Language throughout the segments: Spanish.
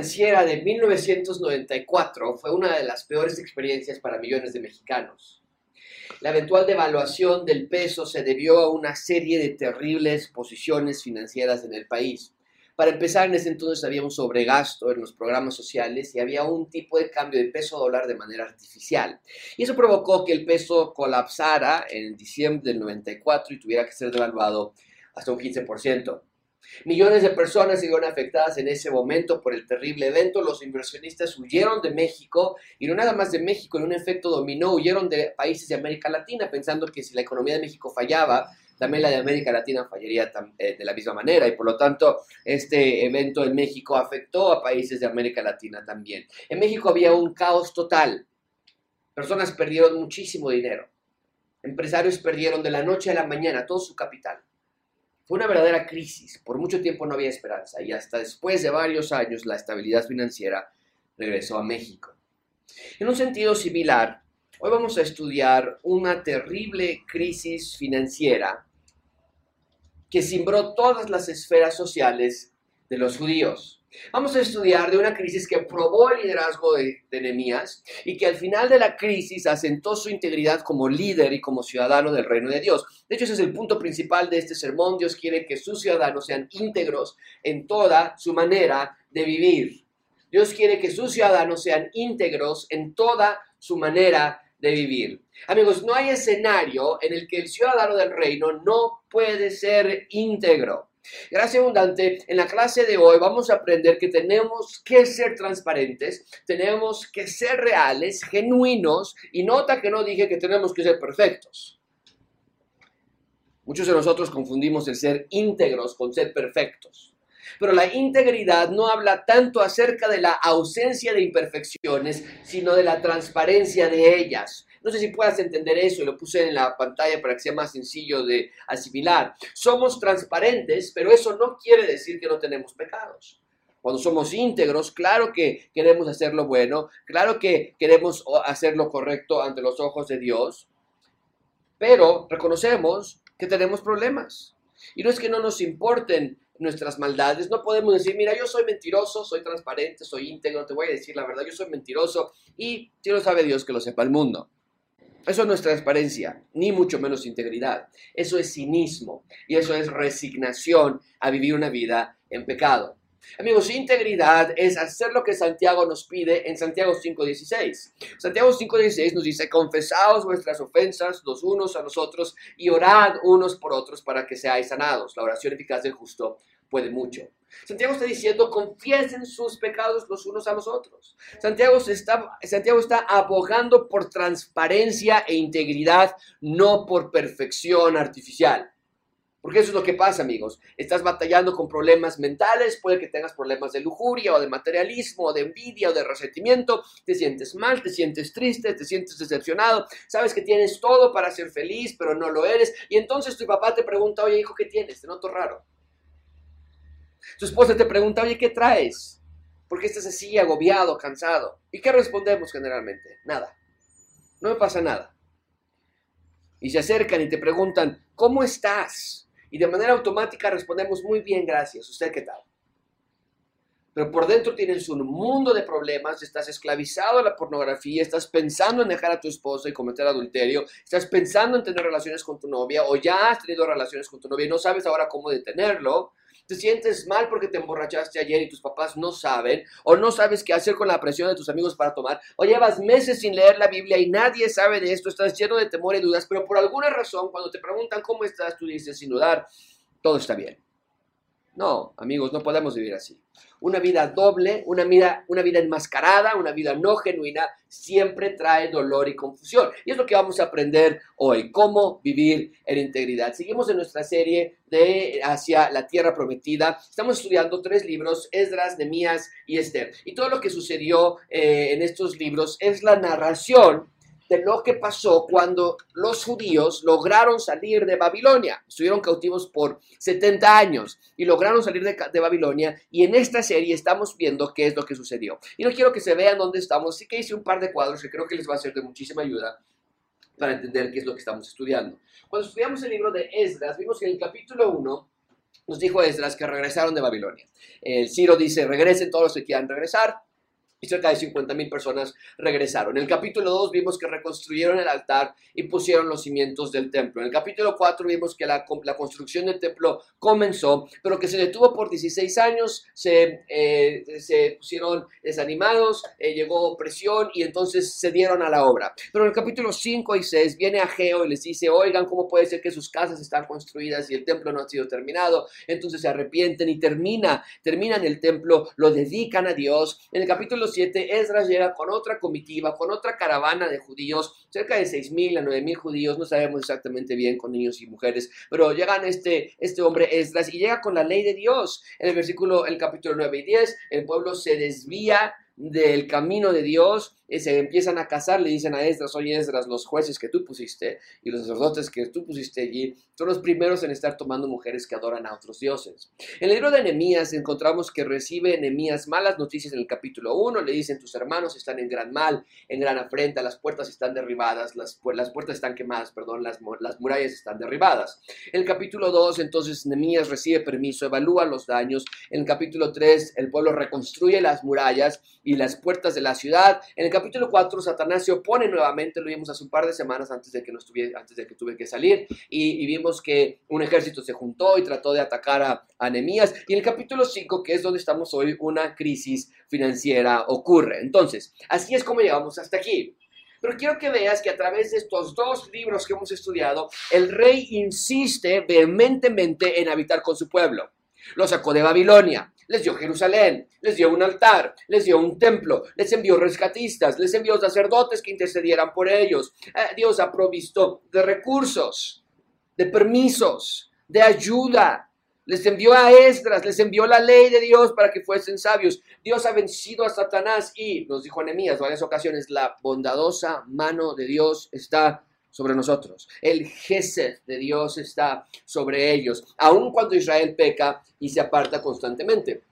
financiera de 1994 fue una de las peores experiencias para millones de mexicanos. La eventual devaluación del peso se debió a una serie de terribles posiciones financieras en el país. Para empezar, en ese entonces había un sobregasto en los programas sociales y había un tipo de cambio de peso dólar de manera artificial. Y eso provocó que el peso colapsara en diciembre del 94 y tuviera que ser devaluado hasta un 15%. Millones de personas se vieron afectadas en ese momento por el terrible evento. Los inversionistas huyeron de México y no nada más de México, en un efecto dominó, huyeron de países de América Latina pensando que si la economía de México fallaba, también la de América Latina fallaría eh, de la misma manera y por lo tanto este evento en México afectó a países de América Latina también. En México había un caos total. Personas perdieron muchísimo dinero. Empresarios perdieron de la noche a la mañana todo su capital. Fue una verdadera crisis. Por mucho tiempo no había esperanza y hasta después de varios años la estabilidad financiera regresó a México. En un sentido similar, hoy vamos a estudiar una terrible crisis financiera que cimbró todas las esferas sociales de los judíos. Vamos a estudiar de una crisis que probó el liderazgo de, de y que al final de la crisis asentó su integridad como líder y como ciudadano del reino de Dios. De hecho, ese es el punto principal de este sermón. Dios quiere que sus ciudadanos sean íntegros en toda su manera de vivir. Dios quiere que sus ciudadanos sean íntegros en toda su manera de vivir. Amigos, no hay escenario en el que el ciudadano del reino no puede ser íntegro. Gracias abundante, en la clase de hoy vamos a aprender que tenemos que ser transparentes, tenemos que ser reales, genuinos, y nota que no dije que tenemos que ser perfectos. Muchos de nosotros confundimos el ser íntegros con ser perfectos. Pero la integridad no habla tanto acerca de la ausencia de imperfecciones, sino de la transparencia de ellas. No sé si puedas entender eso, lo puse en la pantalla para que sea más sencillo de asimilar. Somos transparentes, pero eso no quiere decir que no tenemos pecados. Cuando somos íntegros, claro que queremos hacer lo bueno, claro que queremos hacer lo correcto ante los ojos de Dios, pero reconocemos que tenemos problemas. Y no es que no nos importen nuestras maldades, no podemos decir, mira, yo soy mentiroso, soy transparente, soy íntegro, te voy a decir la verdad, yo soy mentiroso y si lo sabe Dios que lo sepa el mundo. Eso no es transparencia, ni mucho menos integridad. Eso es cinismo y eso es resignación a vivir una vida en pecado. Amigos, integridad es hacer lo que Santiago nos pide en Santiago 5.16. Santiago 5.16 nos dice, confesaos vuestras ofensas los unos a los otros y orad unos por otros para que seáis sanados. La oración eficaz del justo puede mucho. Santiago está diciendo, confiesen sus pecados los unos a los otros. Santiago está, Santiago está abogando por transparencia e integridad, no por perfección artificial. Porque eso es lo que pasa, amigos. Estás batallando con problemas mentales, puede que tengas problemas de lujuria o de materialismo o de envidia o de resentimiento, te sientes mal, te sientes triste, te sientes decepcionado, sabes que tienes todo para ser feliz, pero no lo eres. Y entonces tu papá te pregunta, oye hijo, ¿qué tienes? Te noto raro. Tu esposa te pregunta, oye, ¿qué traes? ¿Por qué estás así, agobiado, cansado? ¿Y qué respondemos generalmente? Nada. No me pasa nada. Y se acercan y te preguntan, ¿cómo estás? Y de manera automática respondemos, muy bien, gracias. ¿Usted qué tal? Pero por dentro tienes un mundo de problemas, estás esclavizado a la pornografía, estás pensando en dejar a tu esposa y cometer adulterio, estás pensando en tener relaciones con tu novia o ya has tenido relaciones con tu novia y no sabes ahora cómo detenerlo, te sientes mal porque te emborrachaste ayer y tus papás no saben, o no sabes qué hacer con la presión de tus amigos para tomar, o llevas meses sin leer la Biblia y nadie sabe de esto, estás lleno de temor y dudas, pero por alguna razón cuando te preguntan cómo estás, tú dices sin dudar, todo está bien. No, amigos, no podemos vivir así. Una vida doble, una vida, una vida enmascarada, una vida no genuina, siempre trae dolor y confusión. Y es lo que vamos a aprender hoy, cómo vivir en integridad. Seguimos en nuestra serie de Hacia la Tierra Prometida. Estamos estudiando tres libros, Esdras, Nemías y Esther. Y todo lo que sucedió eh, en estos libros es la narración de lo que pasó cuando los judíos lograron salir de Babilonia. Estuvieron cautivos por 70 años y lograron salir de, Babilonia y en esta serie estamos viendo qué es lo que sucedió. Y no quiero que se vean dónde estamos, sí que hice un par de cuadros que creo que les va a ser de muchísima ayuda para entender qué es lo que estamos estudiando. Cuando estudiamos el libro de Esdras, vimos que en el capítulo 1 nos dijo Esdras que regresaron de Babilonia. El Ciro dice, regresen todos los que quieran regresar y cerca de 50 mil personas regresaron. En el capítulo 2 vimos que reconstruyeron el altar y pusieron los cimientos del templo. En el capítulo 4 vimos que la, la construcción del templo comenzó, pero que se detuvo por 16 años, se, eh, se pusieron desanimados, eh, llegó presión y entonces se dieron a la obra. Pero en el capítulo 5 y 6 viene Ageo y les dice, oigan, ¿cómo puede ser que sus casas están construidas y el templo no ha sido terminado? Entonces se arrepienten y termina, terminan el templo, lo dedican a Dios. En el capítulo 7, Esdras llega con otra comitiva, con otra caravana de judíos, cerca de 6.000 a 9.000 judíos, no sabemos exactamente bien con niños y mujeres, pero llegan este, este hombre Esdras y llega con la ley de Dios. En el versículo, el capítulo 9 y 10, el pueblo se desvía del camino de Dios se empiezan a casar, le dicen a Esdras, oye Esdras, los jueces que tú pusiste y los sacerdotes que tú pusiste allí son los primeros en estar tomando mujeres que adoran a otros dioses. En el libro de Nehemías encontramos que recibe Nehemías malas noticias en el capítulo 1, le dicen tus hermanos están en gran mal, en gran afrenta, las puertas están derribadas, las, las puertas están quemadas, perdón, las, las murallas están derribadas. En el capítulo 2 entonces Nehemías recibe permiso, evalúa los daños. En el capítulo 3 el pueblo reconstruye las murallas y las puertas de la ciudad. En el capítulo 4, Satanás se opone nuevamente, lo vimos hace un par de semanas antes de que, no estuviera, antes de que tuve que salir, y, vimos que un ejército se juntó y trató de atacar a, a. Y en el capítulo 5, que es donde estamos hoy, una crisis financiera ocurre. Entonces, así es como llegamos hasta aquí. Pero quiero que veas que a través de estos dos libros que hemos estudiado, el rey insiste vehementemente en habitar con su pueblo. Lo sacó de Babilonia, les dio Jerusalén, les dio un altar, les dio un templo, les envió rescatistas, les envió sacerdotes que intercedieran por ellos. Eh, Dios ha provisto de recursos, de permisos, de ayuda. Les envió a Esdras, les envió la ley de Dios para que fuesen sabios. Dios ha vencido a Satanás y, nos dijo Nehemías varias ocasiones, la bondadosa mano de Dios está sobre nosotros. El Gesed de Dios está sobre ellos, aun cuando Israel peca y se aparta constantemente.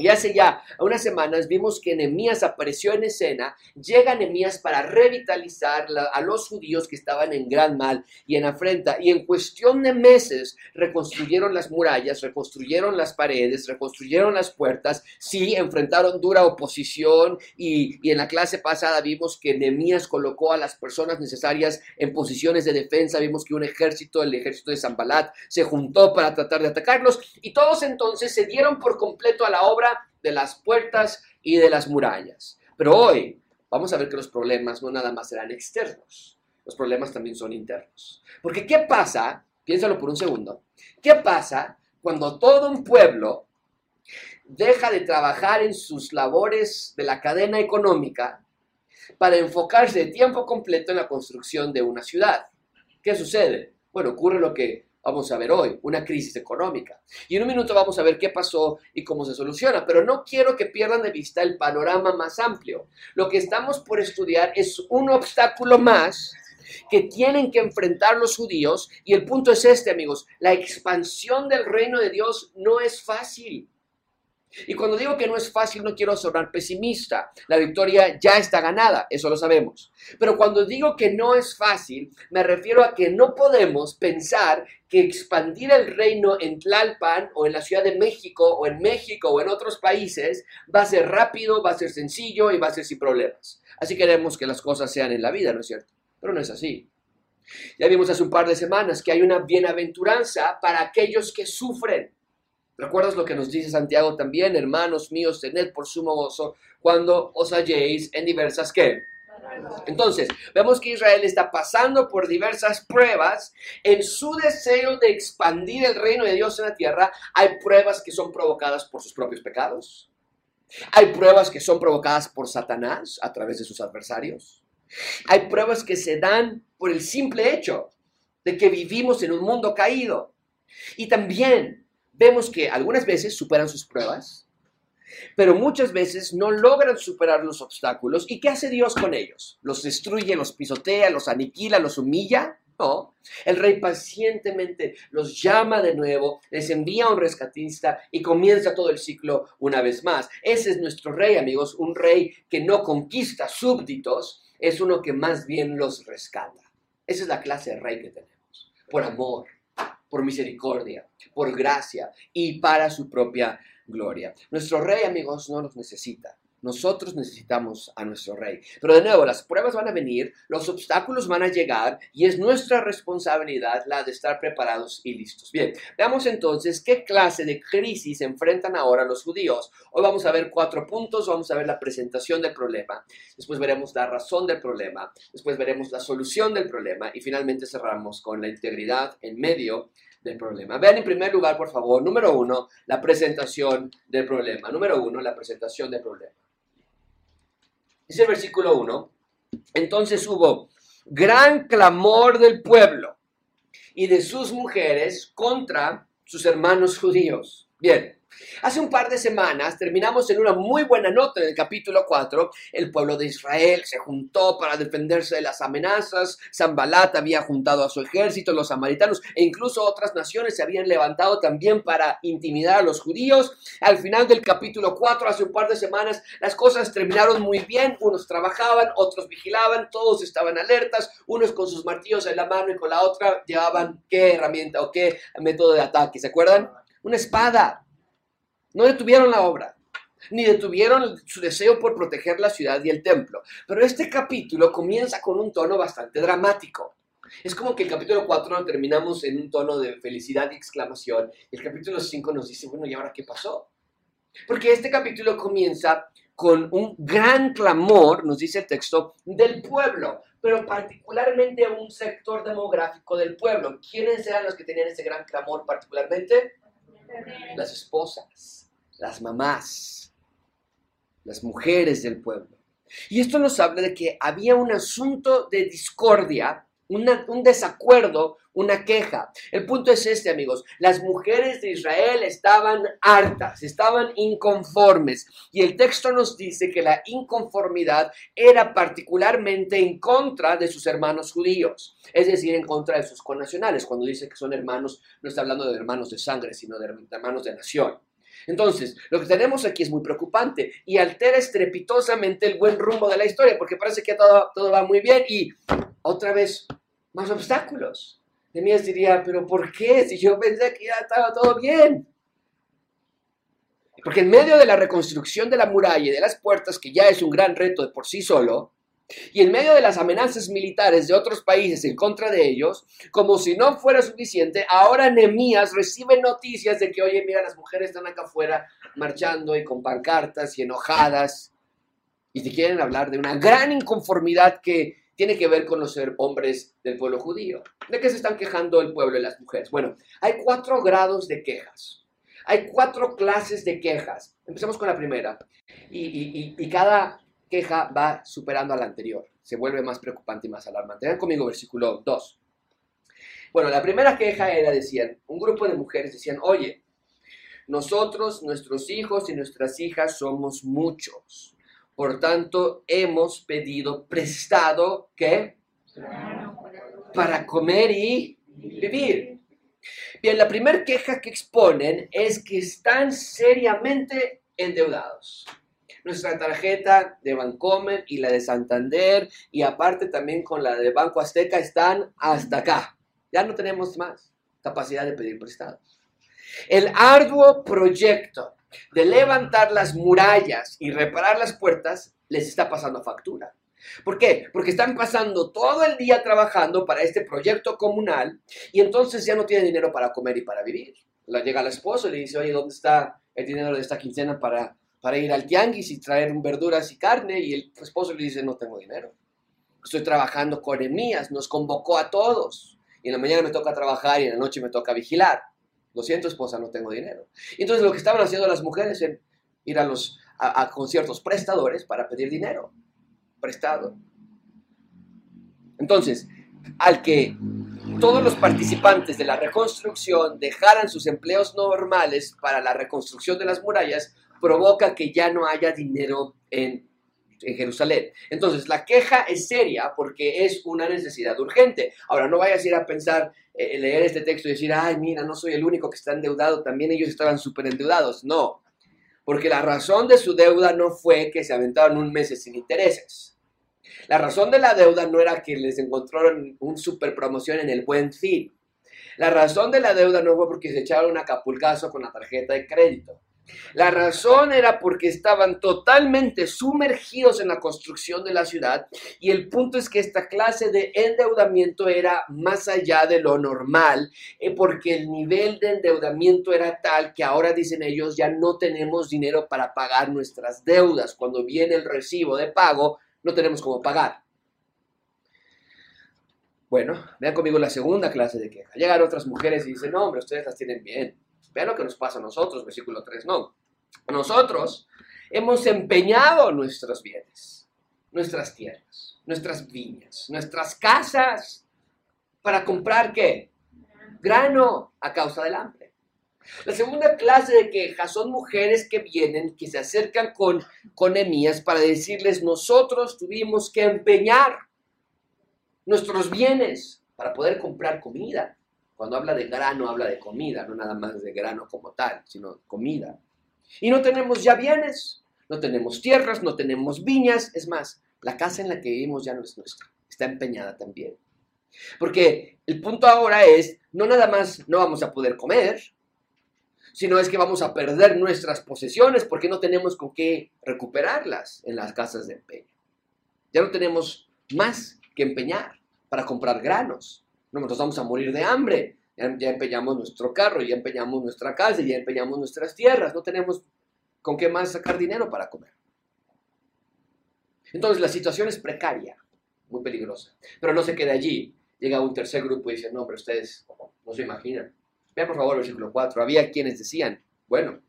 Y hace ya unas semanas vimos que Nehemías apareció en escena, llega Nehemías para revitalizar a los judíos que estaban en gran mal y en afrenta, y en cuestión de meses reconstruyeron las murallas, reconstruyeron las paredes, reconstruyeron las puertas, sí, enfrentaron dura oposición, y, en la clase pasada vimos que Nehemías colocó a las personas necesarias en posiciones de defensa, vimos que un ejército, el ejército de Zambalat, se juntó para tratar de atacarlos, y todos entonces se dieron por completo a la obra de las puertas y de las murallas. Pero hoy vamos a ver que los problemas no nada más serán externos, los problemas también son internos. Porque ¿qué pasa? Piénsalo por un segundo. ¿Qué pasa cuando todo un pueblo deja de trabajar en sus labores de la cadena económica para enfocarse de tiempo completo en la construcción de una ciudad? ¿Qué sucede? Bueno, ocurre lo que vamos a ver hoy, una crisis económica. Y en un minuto vamos a ver qué pasó y cómo se soluciona, pero no quiero que pierdan de vista el panorama más amplio. Lo que estamos por estudiar es un obstáculo más que tienen que enfrentar los judíos y el punto es este, amigos, la expansión del reino de Dios no es fácil. Y cuando digo que no es fácil, no quiero sonar pesimista. La victoria ya está ganada, eso lo sabemos. Pero cuando digo que no es fácil, me refiero a que no podemos pensar que expandir el reino en Tlalpan o en la Ciudad de México o en México o en otros países va a ser rápido, va a ser sencillo y va a ser sin problemas. Así queremos que las cosas sean en la vida, ¿no es cierto? Pero no es así. Ya vimos hace un par de semanas que hay una bienaventuranza para aquellos que sufren. ¿Recuerdas lo que nos dice Santiago también? Hermanos míos, tened por sumo gozo cuando os halléis en diversas ¿qué? Entonces, vemos que Israel está pasando por diversas pruebas. En su deseo de expandir el reino de Dios en la tierra, hay pruebas que son provocadas por sus propios pecados. Hay pruebas que son provocadas por Satanás a través de sus adversarios. Hay pruebas que se dan por el simple hecho de que vivimos en un mundo caído. Y también vemos que algunas veces superan sus pruebas, pero muchas veces no logran superar los obstáculos. ¿Y qué hace Dios con ellos? ¿Los destruye, los pisotea, los aniquila, los humilla? No, el rey pacientemente los llama de nuevo, les envía a un rescatista y comienza todo el ciclo una vez más. Ese es nuestro rey, amigos, un rey que no conquista súbditos, es uno que más bien los rescata. Esa es la clase de rey que tenemos, por amor, por misericordia, por gracia y para su propia gloria. Nuestro rey, amigos, no nos necesita. Nosotros necesitamos a nuestro rey. Pero de nuevo, las pruebas van a venir, los obstáculos van a llegar y es nuestra responsabilidad la de estar preparados y listos. Bien, veamos entonces qué clase de crisis enfrentan ahora los judíos. Hoy vamos a ver cuatro puntos, vamos a ver la presentación del problema, después veremos la razón del problema, después veremos la solución del problema y finalmente cerramos con la integridad en medio del problema. Vean en primer lugar, por favor, número uno, la presentación del problema. Número uno, la presentación del problema. Dice el versículo 1, entonces hubo gran clamor del pueblo y de sus mujeres contra sus hermanos judíos. Bien, Hace un par de semanas terminamos en una muy buena nota en el capítulo 4. El pueblo de Israel se juntó para defenderse de las amenazas. Zambalat había juntado a su ejército, los samaritanos e incluso otras naciones se habían levantado también para intimidar a los judíos. Al final del capítulo 4, hace un par de semanas, las cosas terminaron muy bien. Unos trabajaban, otros vigilaban, todos estaban alertas, unos con sus martillos en la mano y con la otra llevaban qué herramienta o qué método de ataque. ¿Se acuerdan? Una espada. No detuvieron la obra, ni detuvieron su deseo por proteger la ciudad y el templo. Pero este capítulo comienza con un tono bastante dramático. Es como que el capítulo 4 lo terminamos en un tono de felicidad y exclamación. El capítulo 5 nos dice, bueno, ¿y ahora qué pasó? Porque este capítulo comienza con un gran clamor, nos dice el texto, del pueblo, pero particularmente un sector demográfico del pueblo. ¿Quiénes eran los que tenían ese gran clamor particularmente? Las esposas las mamás, las mujeres del pueblo. Y esto nos habla de que había un asunto de discordia, un desacuerdo, una queja. El punto es este, amigos. Las mujeres de Israel estaban hartas, estaban inconformes. Y el texto nos dice que la inconformidad era particularmente en contra de sus hermanos judíos, es decir, en contra de sus connacionales. Cuando dice que son hermanos, no está hablando de hermanos de sangre, sino de hermanos de nación. Entonces, lo que tenemos aquí es muy preocupante y altera estrepitosamente el buen rumbo de la historia, porque parece que todo, todo va muy bien y otra vez más obstáculos. Nemías diría, pero ¿por qué? Si yo pensé que ya estaba todo bien. Porque en medio de la reconstrucción de la muralla y de las puertas, que ya es un gran reto de por sí solo, y en medio de las amenazas militares de otros países en contra de ellos, como si no fuera suficiente, ahora Nemías recibe noticias de que, oye, mira, las mujeres están acá afuera marchando y con pancartas y enojadas, y te quieren hablar de una gran inconformidad que tiene que ver con los hombres del pueblo judío. ¿De qué se están quejando el pueblo y las mujeres? Bueno, hay cuatro grados de quejas. Hay cuatro clases de quejas. Empecemos con la primera. Y, y cada queja va superando a la anterior. Se vuelve más preocupante y más alarmante. Vean conmigo versículo 2. Bueno, la primera queja era, decían, un grupo de mujeres decían, oye, nosotros, nuestros hijos y nuestras hijas somos muchos. Por tanto, hemos pedido prestado, ¿qué? Para comer y vivir. Bien, la primera queja que exponen es que están seriamente endeudados nuestra tarjeta de Bancomer y la de Santander y aparte también con la de Banco Azteca están hasta acá. Ya no tenemos más capacidad de pedir prestado. El arduo proyecto de levantar las murallas y reparar las puertas les está pasando factura. ¿Por qué? Porque están pasando todo el día trabajando para este proyecto comunal y entonces ya no tienen dinero para comer y para vivir. La llega el esposo y le dice, oye, ¿dónde está el dinero de esta quincena para para ir al tianguis y traer verduras y carne y el esposo le dice, no tengo dinero. Estoy trabajando con Emías, nos convocó a todos. Y en la mañana me toca trabajar y en la noche me toca vigilar. Lo siento, esposa, no tengo dinero. entonces lo que estaban haciendo las mujeres es ir a los a, conciertos prestadores para pedir dinero. Prestado. Entonces, al que todos los participantes de la reconstrucción dejaran sus empleos normales para la reconstrucción de las murallas, provoca que ya no haya dinero en, Jerusalén. Entonces, la queja es seria porque es una necesidad urgente. Ahora, no vayas a ir a pensar, eh, leer este texto y decir, ay, mira, no soy el único que está endeudado, también ellos estaban súper endeudados. No, porque la razón de su deuda no fue que se aventaron un mes sin intereses. La razón de la deuda no era que les encontraron un super promoción en el buen fin. La razón de la deuda no fue porque se echaron un acapulcazo con la tarjeta de crédito. La razón era porque estaban totalmente sumergidos en la construcción de la ciudad y el punto es que esta clase de endeudamiento era más allá de lo normal eh, porque el nivel de endeudamiento era tal que ahora dicen ellos ya no tenemos dinero para pagar nuestras deudas. Cuando viene el recibo de pago no tenemos cómo pagar. Bueno, vean conmigo la segunda clase de queja. Llegan otras mujeres y dicen, no, hombre, ustedes las tienen bien. Vean lo que nos pasa a nosotros, versículo 3, no. Nosotros hemos empeñado nuestros bienes, nuestras tierras, nuestras viñas, nuestras casas, para comprar qué? Grano a causa del hambre. La segunda clase de quejas son mujeres que vienen, que se acercan con, con Emías para decirles, nosotros tuvimos que empeñar nuestros bienes para poder comprar comida. Cuando habla de grano, habla de comida, no nada más de grano como tal, sino comida. Y no tenemos ya bienes, no tenemos tierras, no tenemos viñas. Es más, la casa en la que vivimos ya no es nuestra, está empeñada también. Porque el punto ahora es, no nada más no vamos a poder comer, sino es que vamos a perder nuestras posesiones porque no tenemos con qué recuperarlas en las casas de empeño. Ya no tenemos más que empeñar para comprar granos. No nos vamos a morir de hambre. Ya, empeñamos nuestro carro, ya empeñamos nuestra casa, ya empeñamos nuestras tierras. No tenemos con qué más sacar dinero para comer. Entonces la situación es precaria, muy peligrosa. Pero no se queda allí. Llega un tercer grupo y dice, no, pero ustedes no se imaginan. Vean por favor el versículo 4. Había quienes decían, bueno,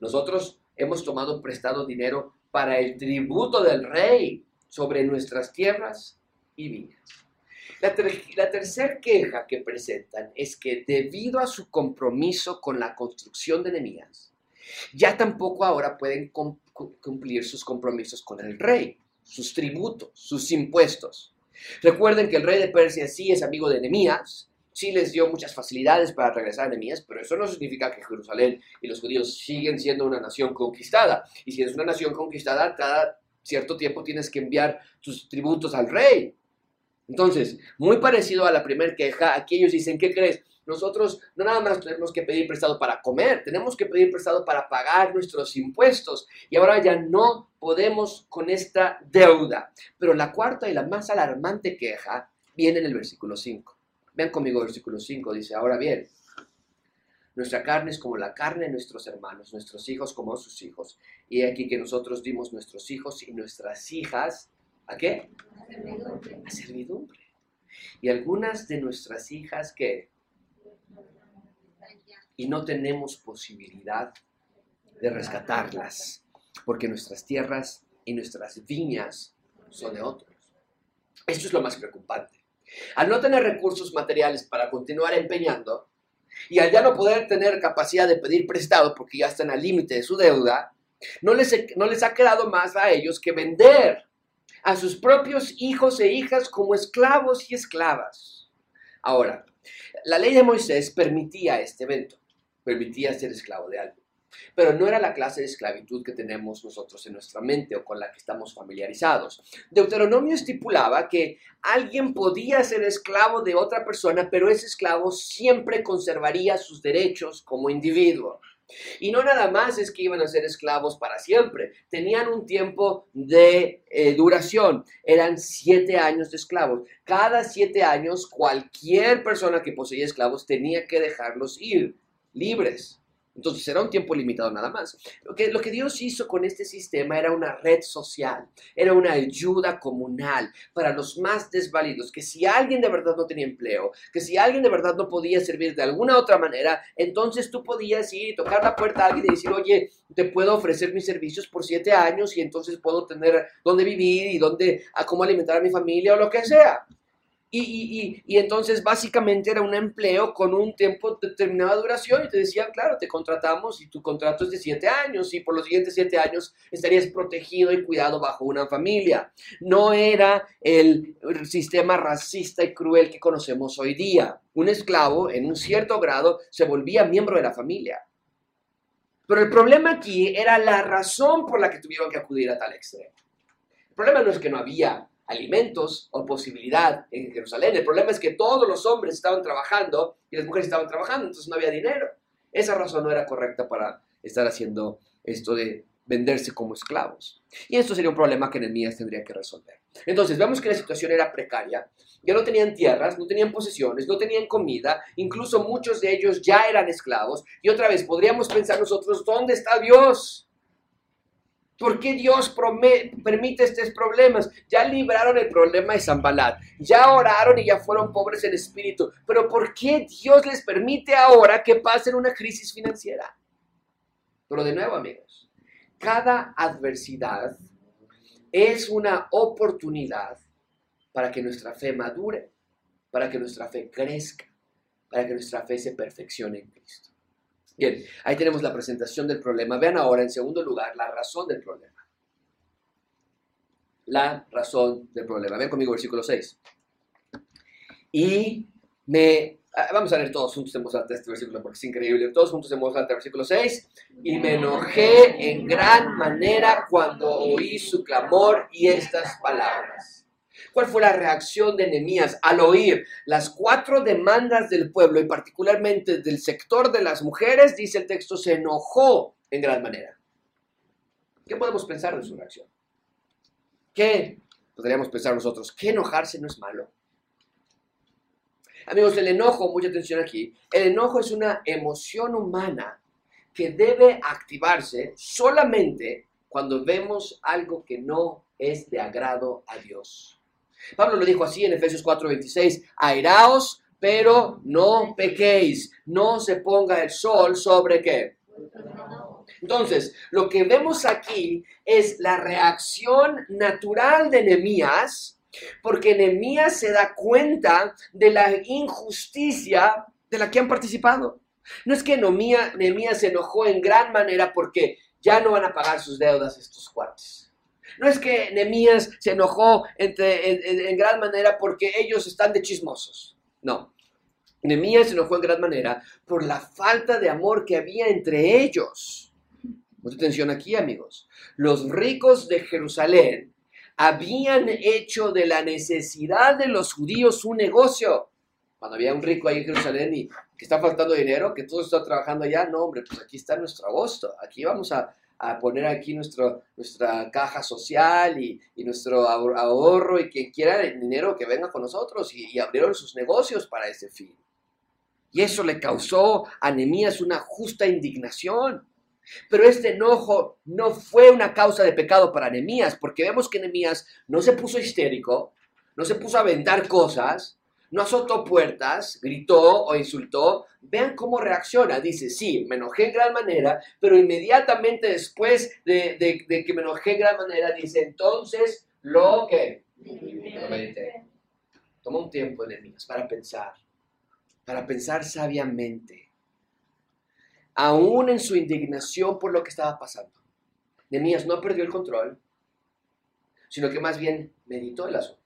nosotros hemos tomado prestado dinero para el tributo del rey sobre nuestras tierras y viñas. La, tercera queja que presentan es que debido a su compromiso con la construcción de enemías, ya tampoco ahora pueden cumplir sus compromisos con el rey, sus tributos, sus impuestos. Recuerden que el rey de Persia sí es amigo de Enemías, sí les dio muchas facilidades para regresar a Enemías, pero eso no significa que Jerusalén y los judíos siguen siendo una nación conquistada. Y si es una nación conquistada, cada cierto tiempo tienes que enviar tus tributos al rey. Entonces, muy parecido a la primera queja, aquí ellos dicen, ¿qué crees? Nosotros no nada más tenemos que pedir prestado para comer, tenemos que pedir prestado para pagar nuestros impuestos y ahora ya no podemos con esta deuda. Pero la cuarta y la más alarmante queja viene en el versículo 5. Vean conmigo el versículo 5, dice, ahora bien, nuestra carne es como la carne de nuestros hermanos, nuestros hijos como sus hijos. Y aquí que nosotros dimos nuestros hijos y nuestras hijas, ¿a qué? A servidumbre. Y algunas de nuestras hijas que... Y no tenemos posibilidad de rescatarlas, porque nuestras tierras y nuestras viñas son de otros. Esto es lo más preocupante. Al no tener recursos materiales para continuar empeñando, y al ya no poder tener capacidad de pedir prestado porque ya están al límite de su deuda, no les, no les ha quedado más a ellos que vender a sus propios hijos e hijas como esclavos y esclavas. Ahora, la ley de Moisés permitía este evento, permitía ser esclavo de algo, pero no era la clase de esclavitud que tenemos nosotros en nuestra mente o con la que estamos familiarizados. Deuteronomio estipulaba que alguien podía ser esclavo de otra persona, pero ese esclavo siempre conservaría sus derechos como individuo. Y no nada más es que iban a ser esclavos para siempre, tenían un tiempo de eh, duración, eran siete años de esclavos. Cada siete años cualquier persona que poseía esclavos tenía que dejarlos ir libres. Entonces era un tiempo limitado nada más. Lo que, lo que Dios hizo con este sistema era una red social, era una ayuda comunal para los más desvalidos, que si alguien de verdad no tenía empleo, que si alguien de verdad no podía servir de alguna otra manera, entonces tú podías ir y tocar la puerta a alguien y decir, oye, te puedo ofrecer mis servicios por siete años y entonces puedo tener dónde vivir y dónde, a cómo alimentar a mi familia o lo que sea. Y, entonces básicamente era un empleo con un tiempo determinada duración y te decían, claro, te contratamos y tu contrato es de siete años y por los siguientes siete años estarías protegido y cuidado bajo una familia. No era el sistema racista y cruel que conocemos hoy día. Un esclavo en un cierto grado se volvía miembro de la familia. Pero el problema aquí era la razón por la que tuvieron que acudir a tal extremo. El problema no es que no había alimentos o posibilidad en Jerusalén. El problema es que todos los hombres estaban trabajando y las mujeres estaban trabajando, entonces no había dinero. Esa razón no era correcta para estar haciendo esto de venderse como esclavos. Y esto sería un problema que Nehemías tendría que resolver. Entonces, vemos que la situación era precaria. Ya no tenían tierras, no tenían posesiones, no tenían comida, incluso muchos de ellos ya eran esclavos. Y otra vez, podríamos pensar nosotros, ¿dónde está Dios? ¿Por qué Dios permite estos problemas? Ya libraron el problema de Zambalat, ya oraron y ya fueron pobres en espíritu. Pero ¿por qué Dios les permite ahora que pasen una crisis financiera? Pero de nuevo, amigos, cada adversidad es una oportunidad para que nuestra fe madure, para que nuestra fe crezca, para que nuestra fe se perfeccione en Cristo. Bien, ahí tenemos la presentación del problema. Vean ahora, en segundo lugar, la razón del problema. La razón del problema. Ven conmigo versículo 6. Y me... Ah, vamos a leer todos juntos en voz alta este versículo porque es increíble. Todos juntos en voz alta, versículo 6. Y me enojé en gran manera cuando oí su clamor y estas palabras. ¿Cuál fue la reacción de Nehemías al oír las cuatro demandas del pueblo y particularmente del sector de las mujeres? Dice el texto, se enojó en gran manera. ¿Qué podemos pensar de su reacción? ¿Qué podríamos pensar nosotros? Que enojarse no es malo. Amigos, el enojo, mucha atención aquí, el enojo es una emoción humana que debe activarse solamente cuando vemos algo que no es de agrado a Dios. Pablo lo dijo así en Efesios 4:26, airaos, pero no pequéis, no se ponga el sol sobre qué. Entonces, lo que vemos aquí es la reacción natural de Nehemías, porque Nehemías se da cuenta de la injusticia de la que han participado. No es que Nehemías se enojó en gran manera porque ya no van a pagar sus deudas estos cuates. No es que Nemías se enojó en, gran manera porque ellos están de chismosos. No. Nemías se enojó en gran manera por la falta de amor que había entre ellos. Mucha atención aquí, amigos. Los ricos de Jerusalén habían hecho de la necesidad de los judíos un negocio. Cuando había un rico ahí en Jerusalén y que está faltando dinero, que todo está trabajando allá, no, hombre, pues aquí está nuestro agosto. Aquí vamos a, a poner aquí nuestro, nuestra caja social y, nuestro ahorro y quien quiera el dinero que venga con nosotros y, abrieron sus negocios para ese fin. Y eso le causó a Nehemías una justa indignación. Pero este enojo no fue una causa de pecado para Nehemías, porque vemos que Nehemías no se puso histérico, no se puso a aventar cosas, no azotó puertas, gritó o insultó. Vean cómo reacciona. Dice, sí, me enojé en gran manera, pero inmediatamente después de, que me enojé en gran manera, dice, entonces lo que... Toma un tiempo, enemigos, para pensar, para pensar sabiamente, aún en su indignación por lo que estaba pasando. Nemías no perdió el control, sino que más bien meditó el asunto.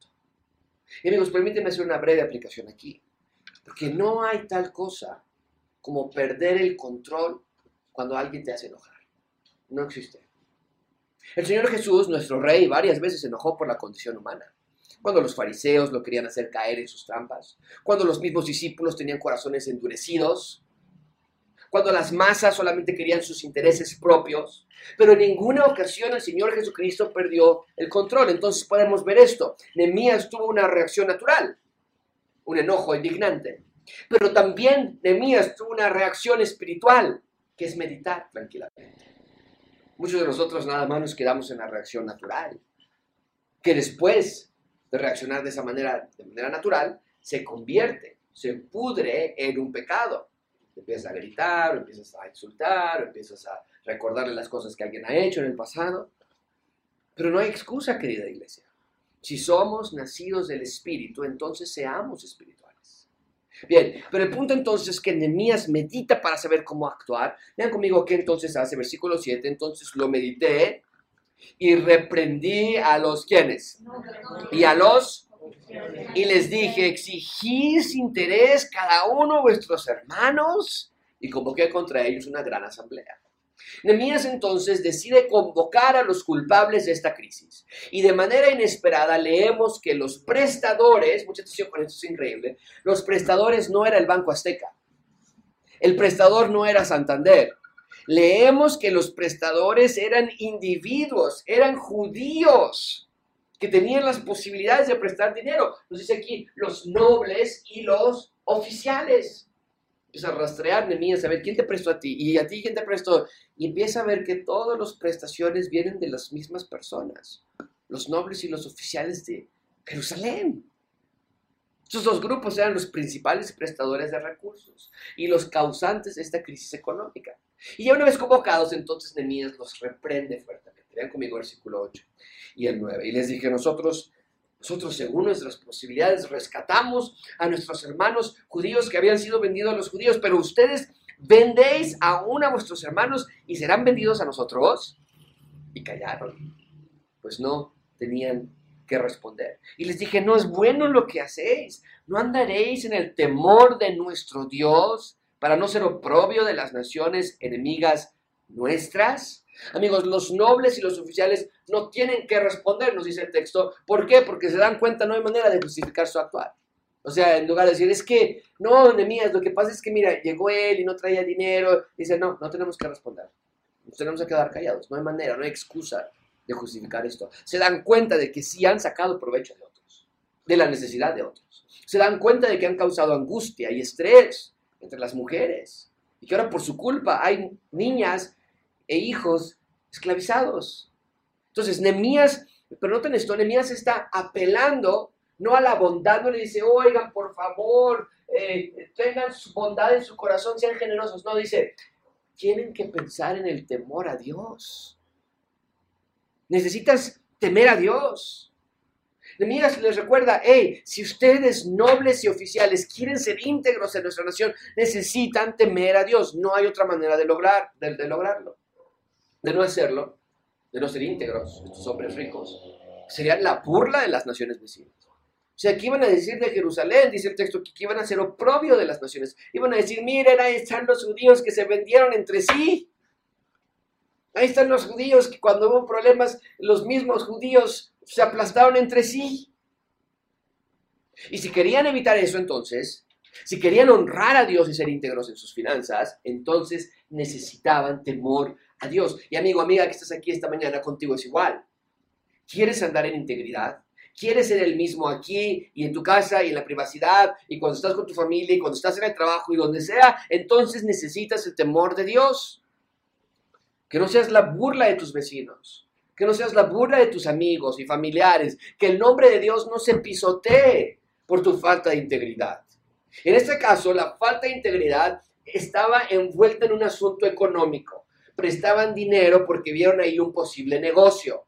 Y amigos, permíteme hacer una breve aplicación aquí. Porque no hay tal cosa como perder el control cuando alguien te hace enojar. No existe. El Señor Jesús, nuestro Rey, varias veces se enojó por la condición humana. Cuando los fariseos lo querían hacer caer en sus trampas. Cuando los mismos discípulos tenían corazones endurecidos cuando las masas solamente querían sus intereses propios, pero en ninguna ocasión el Señor Jesucristo perdió el control. Entonces podemos ver esto. Nemías tuvo una reacción natural, un enojo indignante, pero también Nemías tuvo una reacción espiritual, que es meditar tranquilamente. Muchos de nosotros nada más nos quedamos en la reacción natural, que después de reaccionar de esa manera, de manera natural, se convierte, se pudre en un pecado empiezas a gritar, o empiezas a insultar, o empiezas a recordarle las cosas que alguien ha hecho en el pasado. Pero no hay excusa, querida iglesia. Si somos nacidos del Espíritu, entonces seamos espirituales. Bien, pero el punto entonces es que Nehemías medita para saber cómo actuar. Vean conmigo qué entonces hace, versículo 7. Entonces lo medité y reprendí a los quienes. Y a los y les dije, exigís interés cada uno vuestros hermanos y convoqué contra ellos una gran asamblea. Nehemías entonces decide convocar a los culpables de esta crisis. Y de manera inesperada leemos que los prestadores, mucha atención con esto es increíble, los prestadores no era el Banco Azteca. El prestador no era Santander. Leemos que los prestadores eran individuos, eran judíos que tenían las posibilidades de prestar dinero. Nos dice aquí los nobles y los oficiales. Empieza a rastrear Nemías, a ver quién te prestó a ti y a ti quién te prestó. Y empieza a ver que todas las prestaciones vienen de las mismas personas, los nobles y los oficiales de Jerusalén. Estos dos grupos eran los principales prestadores de recursos y los causantes de esta crisis económica. Y ya una vez convocados, entonces Nemías los reprende fuertemente. Vean conmigo versículo 8 y el 9. Y les dije, nosotros nosotros, según nuestras posibilidades, rescatamos a nuestros hermanos judíos que habían sido vendidos a los judíos, pero ustedes vendéis aún a vuestros hermanos y serán vendidos a nosotros. Y callaron, pues no tenían que responder. Y les dije, no es bueno lo que hacéis, no andaréis en el temor de nuestro Dios para no ser oprobio de las naciones enemigas nuestras. Amigos, los nobles y los oficiales no tienen que responder, nos dice el texto. ¿Por qué? Porque se dan cuenta, no hay manera de justificar su actuar. O sea, en lugar de decir, es que, no, Nemías, lo que pasa es que, mira, llegó él y no traía dinero. Dice, no, no tenemos que responder. Nos tenemos que quedar callados. No hay manera, no hay excusa de justificar esto. Se dan cuenta de que sí han sacado provecho de otros, de la necesidad de otros. Se dan cuenta de que han causado angustia y estrés entre las mujeres. Y que ahora por su culpa hay niñas e hijos esclavizados. Entonces, Nemías, pero noten esto, Nemías está apelando no a la bondad, no le dice, oigan, por favor, eh, tengan su bondad en su corazón, sean generosos. No, dice, tienen que pensar en el temor a Dios. Necesitas temer a Dios. Nemías les recuerda, hey, si ustedes nobles y oficiales quieren ser íntegros en nuestra nación, necesitan temer a Dios. No hay otra manera de, lograr, de lograrlo de no hacerlo, de no ser íntegros, estos hombres ricos, serían la burla de las naciones vecinas. O sea, ¿qué iban a decir de Jerusalén? Dice el texto que iban a ser oprobio de las naciones. Iban a decir, miren, ahí están los judíos que se vendieron entre sí. Ahí están los judíos que cuando hubo problemas, los mismos judíos se aplastaron entre sí. Y si querían evitar eso, entonces, si querían honrar a Dios y ser íntegros en sus finanzas, entonces necesitaban temor a Dios. Y amigo, amiga que estás aquí esta mañana, contigo es igual. ¿Quieres andar en integridad? ¿Quieres ser el mismo aquí y en tu casa y en la privacidad y cuando estás con tu familia y cuando estás en el trabajo y donde sea? Entonces necesitas el temor de Dios. Que no seas la burla de tus vecinos. Que no seas la burla de tus amigos y familiares. Que el nombre de Dios no se pisotee por tu falta de integridad. En este caso, la falta de integridad estaba envuelta en un asunto económico prestaban dinero porque vieron ahí un posible negocio.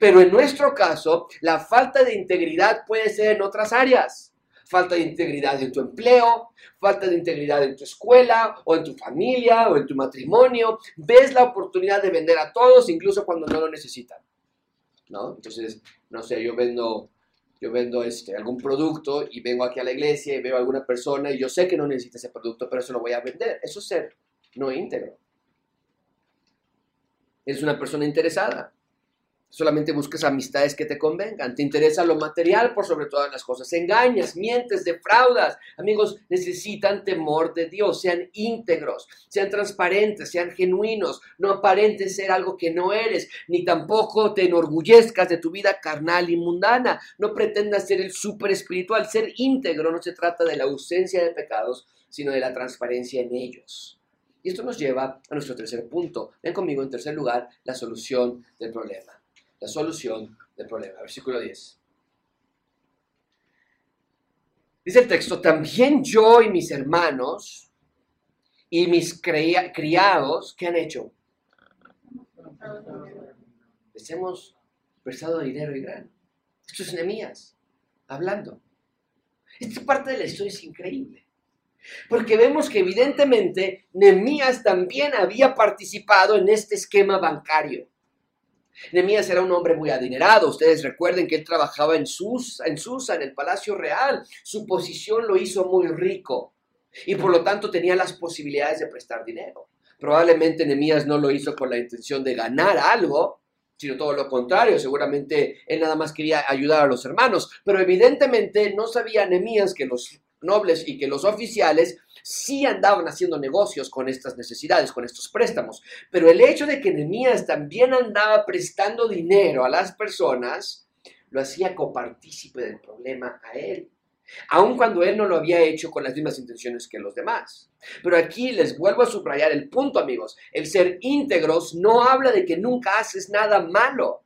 Pero en nuestro caso, la falta de integridad puede ser en otras áreas. Falta de integridad en tu empleo, falta de integridad en tu escuela o en tu familia o en tu matrimonio. Ves la oportunidad de vender a todos incluso cuando no lo necesitan. ¿No? Entonces, no sé, yo vendo yo vendo este, algún producto y vengo aquí a la iglesia y veo a alguna persona y yo sé que no necesita ese producto, pero eso lo voy a vender. Eso es ser no íntegro. Eres una persona interesada. Solamente buscas amistades que te convengan. Te interesa lo material por sobre todas las cosas. Engañas, mientes, defraudas. Amigos, necesitan temor de Dios. Sean íntegros, sean transparentes, sean genuinos. No aparentes ser algo que no eres, ni tampoco te enorgullezcas de tu vida carnal y mundana. No pretendas ser el súper espiritual. Ser íntegro no se trata de la ausencia de pecados, sino de la transparencia en ellos. Y esto nos lleva a nuestro tercer punto. Ven conmigo en tercer lugar la solución del problema. La solución del problema. Versículo 10. Dice el texto, también yo y mis hermanos y mis criados, ¿qué han hecho? Les hemos prestado dinero y gran. Esto es hablando. Esta parte de la historia es increíble. Porque vemos que evidentemente Nemías también había participado en este esquema bancario. Nemías era un hombre muy adinerado. Ustedes recuerden que él trabajaba en Susa, en Susa, en el Palacio Real. Su posición lo hizo muy rico y por lo tanto tenía las posibilidades de prestar dinero. Probablemente Nehemías no lo hizo con la intención de ganar algo, sino todo lo contrario. Seguramente él nada más quería ayudar a los hermanos, pero evidentemente no sabía Nehemías que los nobles y que los oficiales sí andaban haciendo negocios con estas necesidades, con estos préstamos. Pero el hecho de que Nehemías también andaba prestando dinero a las personas, lo hacía copartícipe del problema a él aun cuando él no lo había hecho con las mismas intenciones que los demás. Pero aquí les vuelvo a subrayar el punto, amigos. El ser íntegros no habla de que nunca haces nada malo,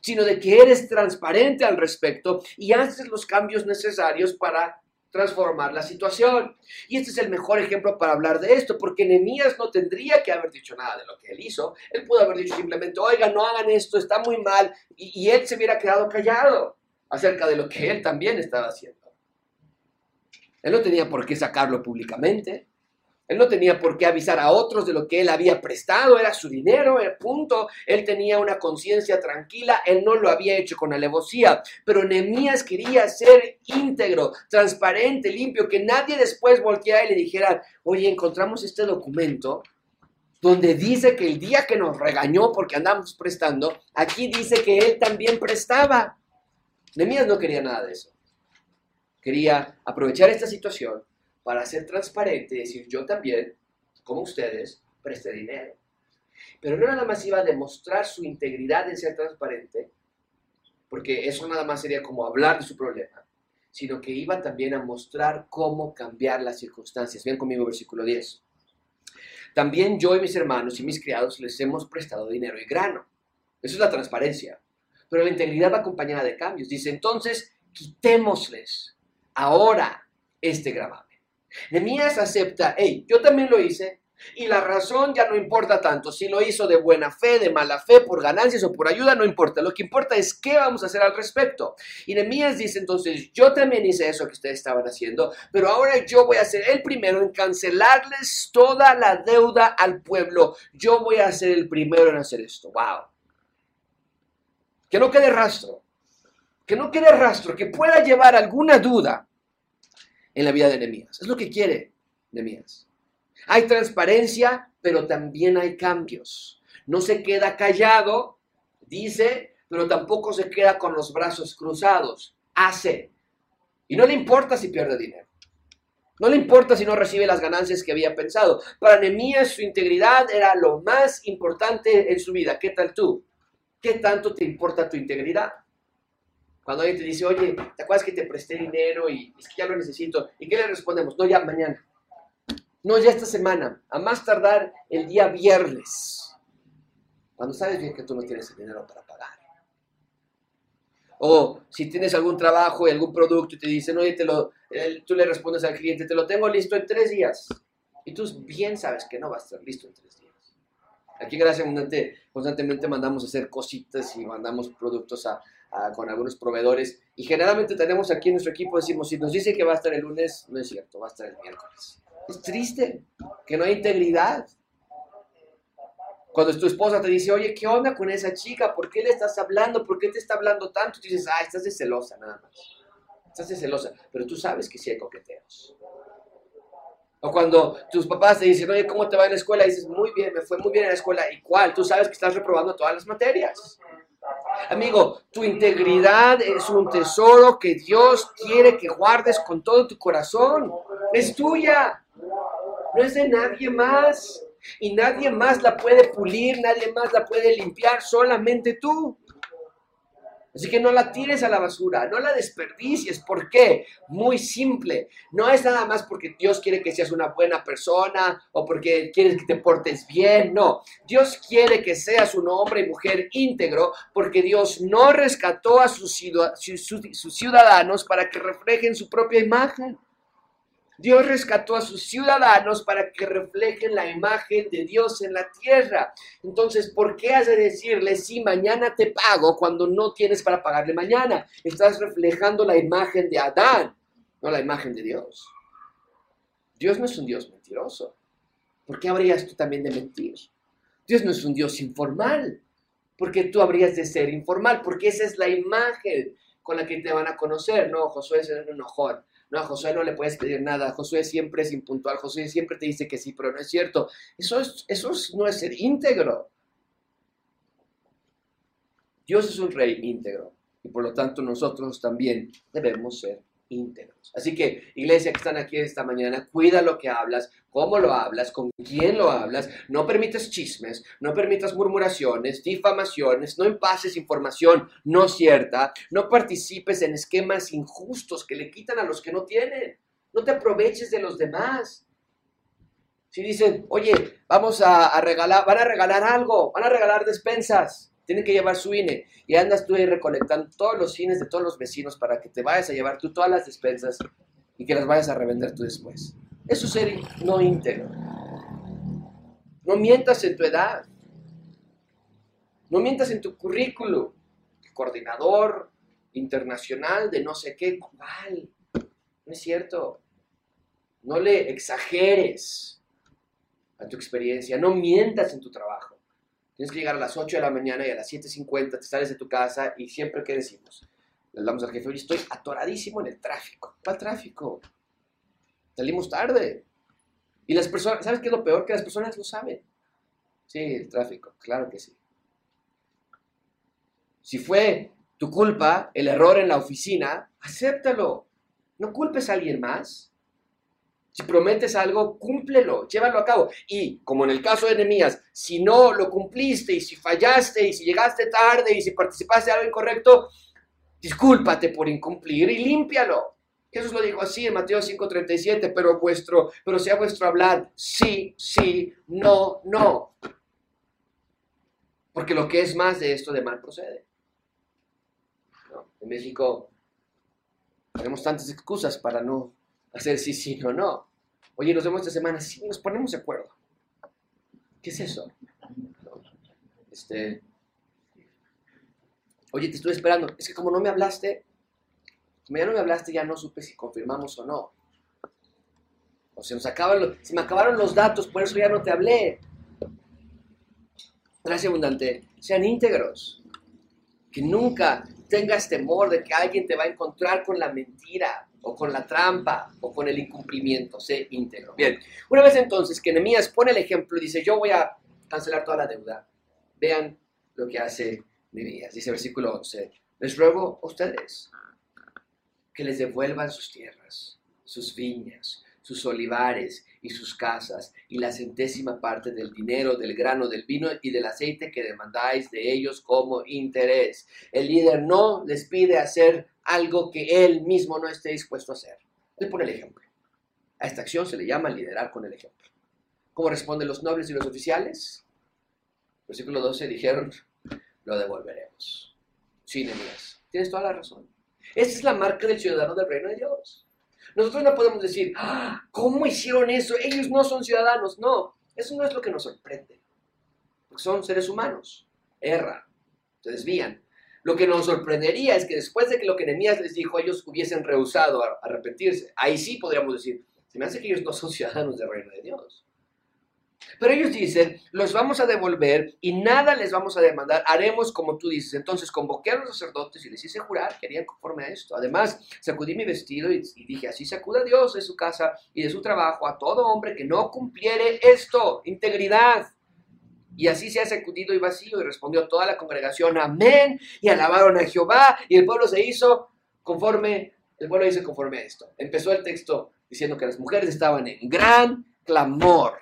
sino de que eres transparente al respecto y haces los cambios necesarios para transformar la situación. Y este es el mejor ejemplo para hablar de esto, porque Nehemías no tendría que haber dicho nada de lo que él hizo. Él pudo haber dicho simplemente, oiga, no hagan esto, está muy mal, y, y él se hubiera quedado callado acerca de lo que él también estaba haciendo. Él no tenía por qué sacarlo públicamente. Él no tenía por qué avisar a otros de lo que él había prestado, era su dinero, el punto. Él tenía una conciencia tranquila, él no lo había hecho con alevosía, pero Nehemías quería ser íntegro, transparente, limpio, que nadie después volteara y le dijera, oye, encontramos este documento donde dice que el día que nos regañó porque andamos prestando, aquí dice que él también prestaba. Nehemías no quería nada de eso quería aprovechar esta situación para ser transparente y decir, yo también, como ustedes, presté dinero. Pero no nada más iba a demostrar su integridad en ser transparente, porque eso nada más sería como hablar de su problema, sino que iba también a mostrar cómo cambiar las circunstancias. Ven conmigo versículo 10. También yo y mis hermanos y mis criados les hemos prestado dinero y grano. Eso es la transparencia. Pero la integridad va acompañada de cambios. Dice, entonces, quitémosles ahora este gravamen. Nemías acepta, hey, yo también lo hice, y la razón ya no importa tanto, si lo hizo de buena fe, de mala fe, por ganancias o por ayuda, no importa. Lo que importa es qué vamos a hacer al respecto. Y Nemías dice entonces, yo también hice eso que ustedes estaban haciendo, pero ahora yo voy a ser el primero en cancelarles toda la deuda al pueblo. Yo voy a ser el primero en hacer esto. ¡Wow! Que no quede rastro que no quede rastro, que pueda llevar alguna duda en la vida de Nehemías. Es lo que quiere Nehemías. Hay transparencia, pero también hay cambios. No se queda callado, dice, pero tampoco se queda con los brazos cruzados. Hace. Y no le importa si pierde dinero. No le importa si no recibe las ganancias que había pensado. Para Nehemías su integridad era lo más importante en su vida. ¿Qué tal tú? ¿Qué tanto te importa tu integridad? Cuando alguien te dice, oye, ¿te acuerdas que te presté dinero y es que ya lo necesito? ¿Y qué le respondemos? No, ya mañana. No, ya esta semana. A más tardar el día viernes. Cuando sabes bien que tú no tienes el dinero para pagar. O si tienes algún trabajo y algún producto y te dicen, oye, te lo, tú le respondes al cliente, te lo tengo listo en tres días. Y tú bien sabes que no va a estar listo en tres días. Aquí, gracias, constantemente mandamos a hacer cositas y mandamos productos a, con algunos proveedores. Y generalmente tenemos aquí en nuestro equipo, decimos, si nos dice que va a estar el lunes, no es cierto, va a estar el miércoles. Es triste que no hay integridad. Cuando tu esposa te dice, oye, ¿qué onda con esa chica? ¿Por qué le estás hablando? ¿Por qué te está hablando tanto? Tú dices, ah, estás de celosa nada más. Estás de celosa. Pero tú sabes que sí hay coqueteos. O cuando tus papás te dicen, oye, ¿cómo te va en la escuela? Y dices, muy bien, me fue muy bien en la escuela. ¿Y cuál? Tú sabes que estás reprobando todas las materias. Amigo, tu integridad es un tesoro que Dios quiere que guardes con todo tu corazón. Es tuya, no es de nadie más. Y nadie más la puede pulir, nadie más la puede limpiar, solamente tú. Así que no la tires a la basura, no la desperdicies. ¿Por qué? Muy simple. No es nada más porque Dios quiere que seas una buena persona o porque quieres que te portes bien. No, Dios quiere que seas un hombre y mujer íntegro porque Dios no rescató a sus ciudadanos para que reflejen su propia imagen. Dios rescató a sus ciudadanos para que reflejen la imagen de Dios en la tierra. Entonces, ¿por qué has de decirle, si mañana te pago cuando no tienes para pagarle mañana? Estás reflejando la imagen de Adán, no la imagen de Dios. Dios no es un Dios mentiroso. ¿Por qué habrías tú también de mentir? Dios no es un Dios informal. ¿Por qué tú habrías de ser informal? Porque esa es la imagen con la que te van a conocer. No, Josué es un enojón. No, a Josué no le puedes pedir nada. Josué siempre es impuntual. Josué siempre te dice que sí, pero no es cierto. Eso, es, eso no es ser íntegro. Dios es un rey íntegro y por lo tanto nosotros también debemos ser íntegros. Así que, iglesia que están aquí esta mañana, cuida lo que hablas, cómo lo hablas, con quién lo hablas, no permitas chismes, no permitas murmuraciones, difamaciones, no empases información no cierta, no participes en esquemas injustos que le quitan a los que no tienen, no te aproveches de los demás. Si dicen, oye, vamos a, a regalar, van a regalar algo, van a regalar despensas, tienen que llevar su INE y andas tú ahí recolectando todos los INES de todos los vecinos para que te vayas a llevar tú todas las despensas y que las vayas a revender tú después. Eso es ser no íntegro. No mientas en tu edad. No mientas en tu currículo. Coordinador internacional de no sé qué. ¿Cuál? No es cierto. No le exageres a tu experiencia. No mientas en tu trabajo. Tienes que llegar a las 8 de la mañana y a las 7.50 te sales de tu casa y siempre, ¿qué decimos? Le hablamos al jefe, oye, estoy atoradísimo en el tráfico. ¿Cuál tráfico? Salimos tarde. Y las personas, ¿sabes qué es lo peor? Que las personas lo saben. Sí, el tráfico, claro que sí. Si fue tu culpa el error en la oficina, acéptalo. No culpes a alguien más. Si prometes algo, cúmplelo, llévalo a cabo. Y como en el caso de Nehemías, si no lo cumpliste y si fallaste y si llegaste tarde y si participaste de algo incorrecto, discúlpate por incumplir y límpialo. Jesús lo dijo así en Mateo 5:37, pero vuestro, pero sea vuestro hablar sí, sí, no, no. Porque lo que es más de esto de mal procede. En México tenemos tantas excusas para no hacer sí, sí, no, no. Oye, nos vemos esta semana, sí, nos ponemos de acuerdo. ¿Qué es eso? Este, oye, te estoy esperando. Es que como no me hablaste, como ya no me hablaste, ya no supe si confirmamos o no. O se nos acaban se me acabaron los datos, por eso ya no te hablé. Gracias abundante, sean íntegros. Que nunca tengas temor de que alguien te va a encontrar con la mentira o con la trampa o con el incumplimiento, sé íntegro. Bien, una vez entonces que Nehemías pone el ejemplo y dice, yo voy a cancelar toda la deuda, vean lo que hace Nehemías. Dice versículo 11, les ruego a ustedes que les devuelvan sus tierras, sus viñas, sus olivares y sus casas, y la centésima parte del dinero, del grano, del vino y del aceite que demandáis de ellos como interés. El líder no les pide hacer algo que él mismo no esté dispuesto a hacer. Él pone el ejemplo. A esta acción se le llama liderar con el ejemplo. ¿Cómo responden los nobles y los oficiales? Versículo 12 dijeron, lo devolveremos. Sí, Nemías, tienes toda la razón. Esa es la marca del ciudadano del reino de Dios. Nosotros no podemos decir, ah, ¿cómo hicieron eso? Ellos no son ciudadanos. No, eso no es lo que nos sorprende. Porque son seres humanos. Erran, se desvían. Lo que nos sorprendería es que después de que lo que Nehemías les dijo, ellos hubiesen rehusado a arrepentirse. Ahí sí podríamos decir, se me hace que ellos no son ciudadanos del reino de Dios. Pero ellos dicen, los vamos a devolver y nada les vamos a demandar, haremos como tú dices. Entonces convoqué a los sacerdotes y les hice jurar que harían conforme a esto. Además, sacudí mi vestido y, dije, así sacuda Dios de su casa y de su trabajo a todo hombre que no cumpliere esto, integridad. Y así se ha sacudido y vacío. Y respondió toda la congregación, amén. Y alabaron a Jehová. Y el pueblo se hizo conforme, el pueblo hizo conforme a esto. Empezó el texto diciendo que las mujeres estaban en gran clamor.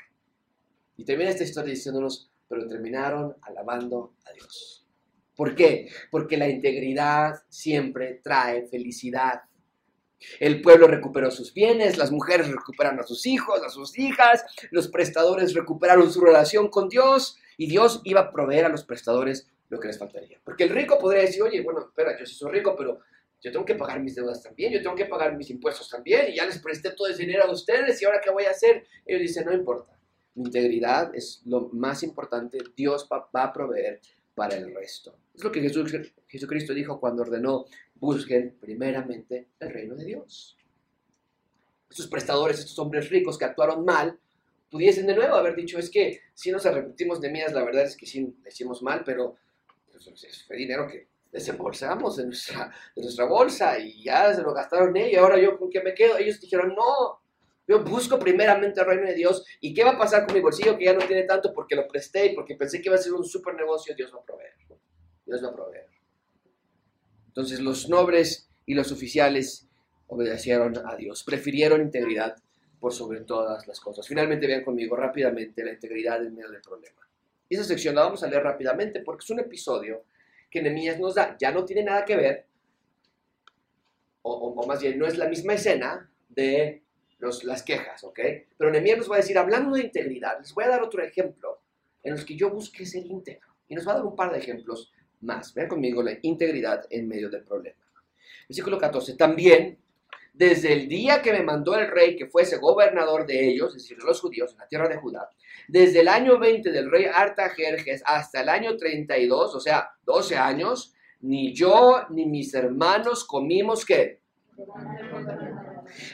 Y termina esta historia diciéndonos, pero terminaron alabando a Dios. ¿Por qué? Porque la integridad siempre trae felicidad. El pueblo recuperó sus bienes, las mujeres recuperaron a sus hijos, a sus hijas, los prestadores recuperaron su relación con Dios y Dios iba a proveer a los prestadores lo que les faltaría. Porque el rico podría decir, oye, bueno, espera, yo soy rico, pero yo tengo que pagar mis deudas también, yo tengo que pagar mis impuestos también y ya les presté todo ese dinero a ustedes y ahora qué voy a hacer. Ellos dicen, no importa, mi integridad es lo más importante, Dios va, va a proveer para el resto. Es lo que Jesús, Jesucristo dijo cuando ordenó busquen primeramente el reino de Dios. Estos prestadores, estos hombres ricos que actuaron mal, pudiesen de nuevo haber dicho, es que si nos arrepentimos de mías, la verdad es que sí le hicimos mal, pero pues, fue dinero que desembolsamos de nuestra, de nuestra bolsa y ya se lo gastaron ellos. Ahora yo con qué me quedo. Ellos dijeron, no, yo busco primeramente el reino de Dios. ¿Y qué va a pasar con mi bolsillo que ya no tiene tanto porque lo presté y porque pensé que iba a ser un super negocio? Dios va a proveer. Dios va a proveer. Entonces los nobles y los oficiales obedecieron a Dios, prefirieron integridad por sobre todas las cosas. Finalmente vean conmigo rápidamente la integridad en medio del problema. Esa sección la vamos a leer rápidamente porque es un episodio que Nehemías nos da. Ya no tiene nada que ver, o, más bien no es la misma escena de las quejas, ¿ok? Pero Nehemías nos va a decir, hablando de integridad, les voy a dar otro ejemplo en los que yo busqué ser íntegro. Y nos va a dar un par de ejemplos más. Vean conmigo la integridad en medio del problema. Versículo 14. También desde el día que me mandó el rey que fuese gobernador de ellos, es decir, de los judíos, en la tierra de Judá, desde el año 20 del rey Artajerjes hasta el año 32, o sea, 12 años, ni yo ni mis hermanos comimos qué.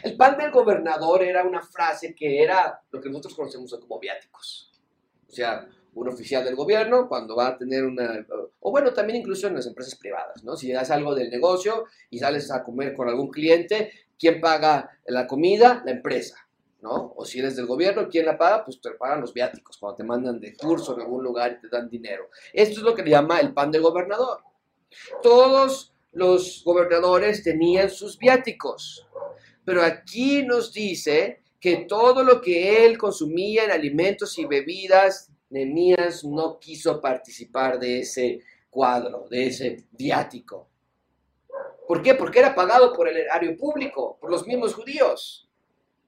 El pan del gobernador era una frase que era lo que nosotros conocemos como viáticos. O sea, un oficial del gobierno cuando va a tener una, o bueno, también incluso en las empresas privadas, ¿no? Si das algo del negocio y sales a comer con algún cliente, ¿quién paga la comida? La empresa, ¿no? O si eres del gobierno, ¿quién la paga? Pues te pagan los viáticos, cuando te mandan de curso en algún lugar y te dan dinero. Esto es lo que le llama el pan del gobernador. Todos los gobernadores tenían sus viáticos, pero aquí nos dice que todo lo que él consumía en alimentos y bebidas, Nemías no quiso participar de ese cuadro, de ese viático. ¿Por qué? Porque era pagado por el erario público, por los mismos judíos.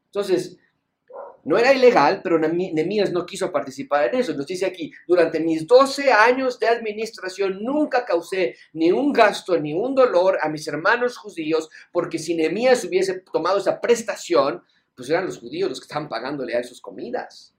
Entonces, no era ilegal, pero Nemías no quiso participar en eso. Nos dice aquí, durante mis 12 años de administración nunca causé ni un gasto ni un dolor a mis hermanos judíos, porque si Nemías hubiese tomado esa prestación, pues eran los judíos los que estaban pagándole a sus comidas.